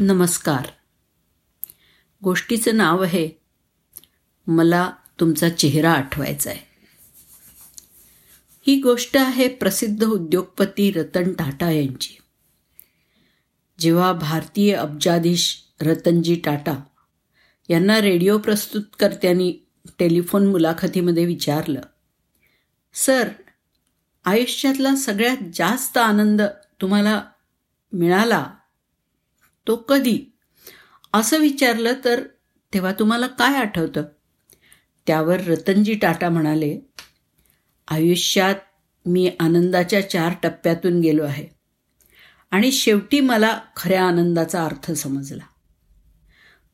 नमस्कार. गोष्टीचं नाव आहे मला तुमचा चेहरा आठवायचा आहे. ही गोष्ट आहे प्रसिद्ध उद्योगपती रतन टाटा यांची. जेव्हा भारतीय अब्जाधीश रतनजी टाटा यांना रेडिओ प्रस्तुतकर्त्यांनी टेलिफोन मुलाखतीमध्ये विचारलं सर आयुष्यातला सगळ्यात जास्त आनंद तुम्हाला मिळाला तो कधी? असं विचारलं तर तेव्हा तुम्हाला काय आठवतं? त्यावर रतनजी टाटा म्हणाले आयुष्यात मी आनंदाच्या चार टप्प्यातून गेलो आहे आणि शेवटी मला खऱ्या आनंदाचा अर्थ समजला.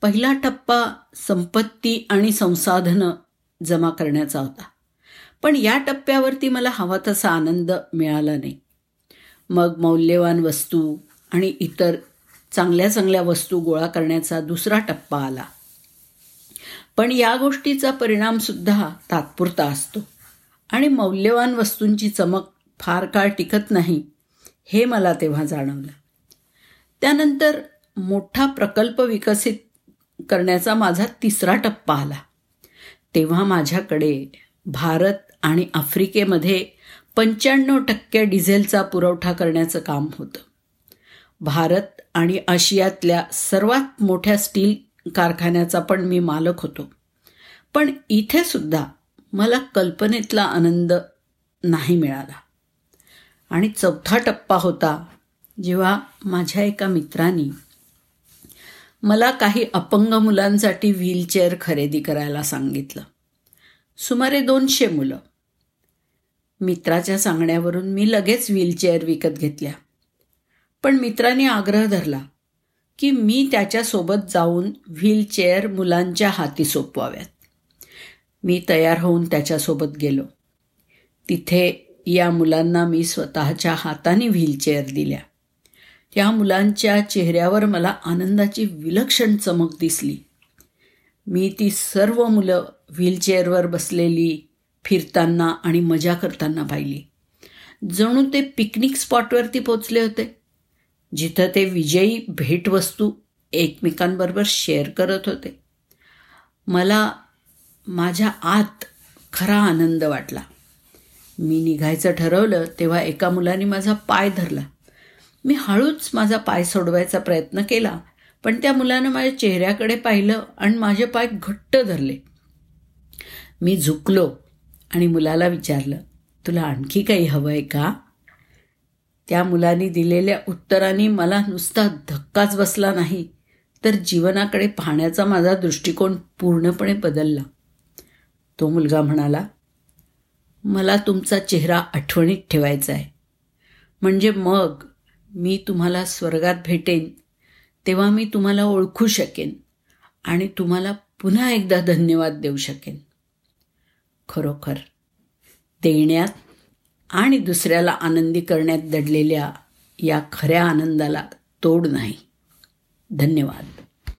पहिला टप्पा संपत्ती आणि संसाधनं जमा करण्याचा होता. पण या टप्प्यावरती मला हवा तसा आनंद मिळाला नाही. मग मौल्यवान वस्तू आणि इतर चांगल्या चांगल्या वस्तू गोळा करण्याचा दुसरा टप्पा आला. पण या गोष्टीचा परिणामसुद्धा तात्पुरता असतो. आणि मौल्यवान वस्तूंची चमक फार काळ टिकत नाही हे मला तेव्हा जाणवलं. त्यानंतर मोठा प्रकल्प विकसित करण्याचा माझा तिसरा टप्पा आला. तेव्हा माझ्याकडे भारत आणि आफ्रिकेमध्ये पंच्याण्णव टक्के डिझेलचा पुरवठा करण्याचं काम होतं. भारत आणि आशियातल्या सर्वात मोठ्या स्टील कारखान्याचा पण मी मालक होतो. पण इथे सुद्धा मला कल्पनेतला आनंद नाही मिळाला. आणि चौथा टप्पा होता जेव्हा माझ्या एका मित्रांनी मला काही अपंग मुलांसाठी व्हीलचेअर खरेदी करायला सांगितलं. सुमारे दोनशे मुलं. मित्राच्या सांगण्यावरून मी लगेच व्हीलचेअर विकत घेतल्या. पण मित्राने आग्रह धरला की मी त्याच्यासोबत जाऊन व्हीलचेअर मुलांच्या हाती सोपवाव्यात. मी तयार होऊन त्याच्यासोबत गेलो. तिथे या मुलांना मी स्वतःच्या हाताने व्हीलचेअर दिल्या. त्या मुलांच्या चेहऱ्यावर मला आनंदाची विलक्षण चमक दिसली. मी ती सर्व मुलं व्हीलचेअरवर बसलेली फिरताना आणि मजा करताना पाहिली. जणू ते पिकनिक स्पॉटवरती पोचले होते. जिथं ते विजयी भेटवस्तू एकमेकांबरोबर शेअर करत होते. मला माझ्या आत खरा आनंद वाटला. मी निघायचं ठरवलं तेव्हा एका मुलाने माझा पाय धरला. मी हळूच माझा पाय सोडवायचा प्रयत्न केला पण त्या मुलानं माझ्या चेहऱ्याकडे पाहिलं आणि माझे पाय घट्ट धरले. मी झुकलो आणि मुलाला विचारलं तुला आणखी काही हवं आहे का? त्या मुलांनी दिलेल्या उत्तराने मला नुसता धक्काच बसला नाही. तर जीवनाकडे पाहण्याचा माझा दृष्टिकोन पूर्णपणे बदलला. तो मुलगा म्हणाला मला तुमचा चेहरा आठवणीत ठेवायचा आहे. म्हणजे मग मी तुम्हाला स्वर्गात भेटेन तेव्हा मी तुम्हाला ओळखू शकेन आणि तुम्हाला पुन्हा एकदा धन्यवाद देऊ शकेन. खरोखर देण्यात आणि दुसऱ्याला आनंदी करण्यात दडलेल्या या खऱ्या आनंदाला तोड नाही. धन्यवाद.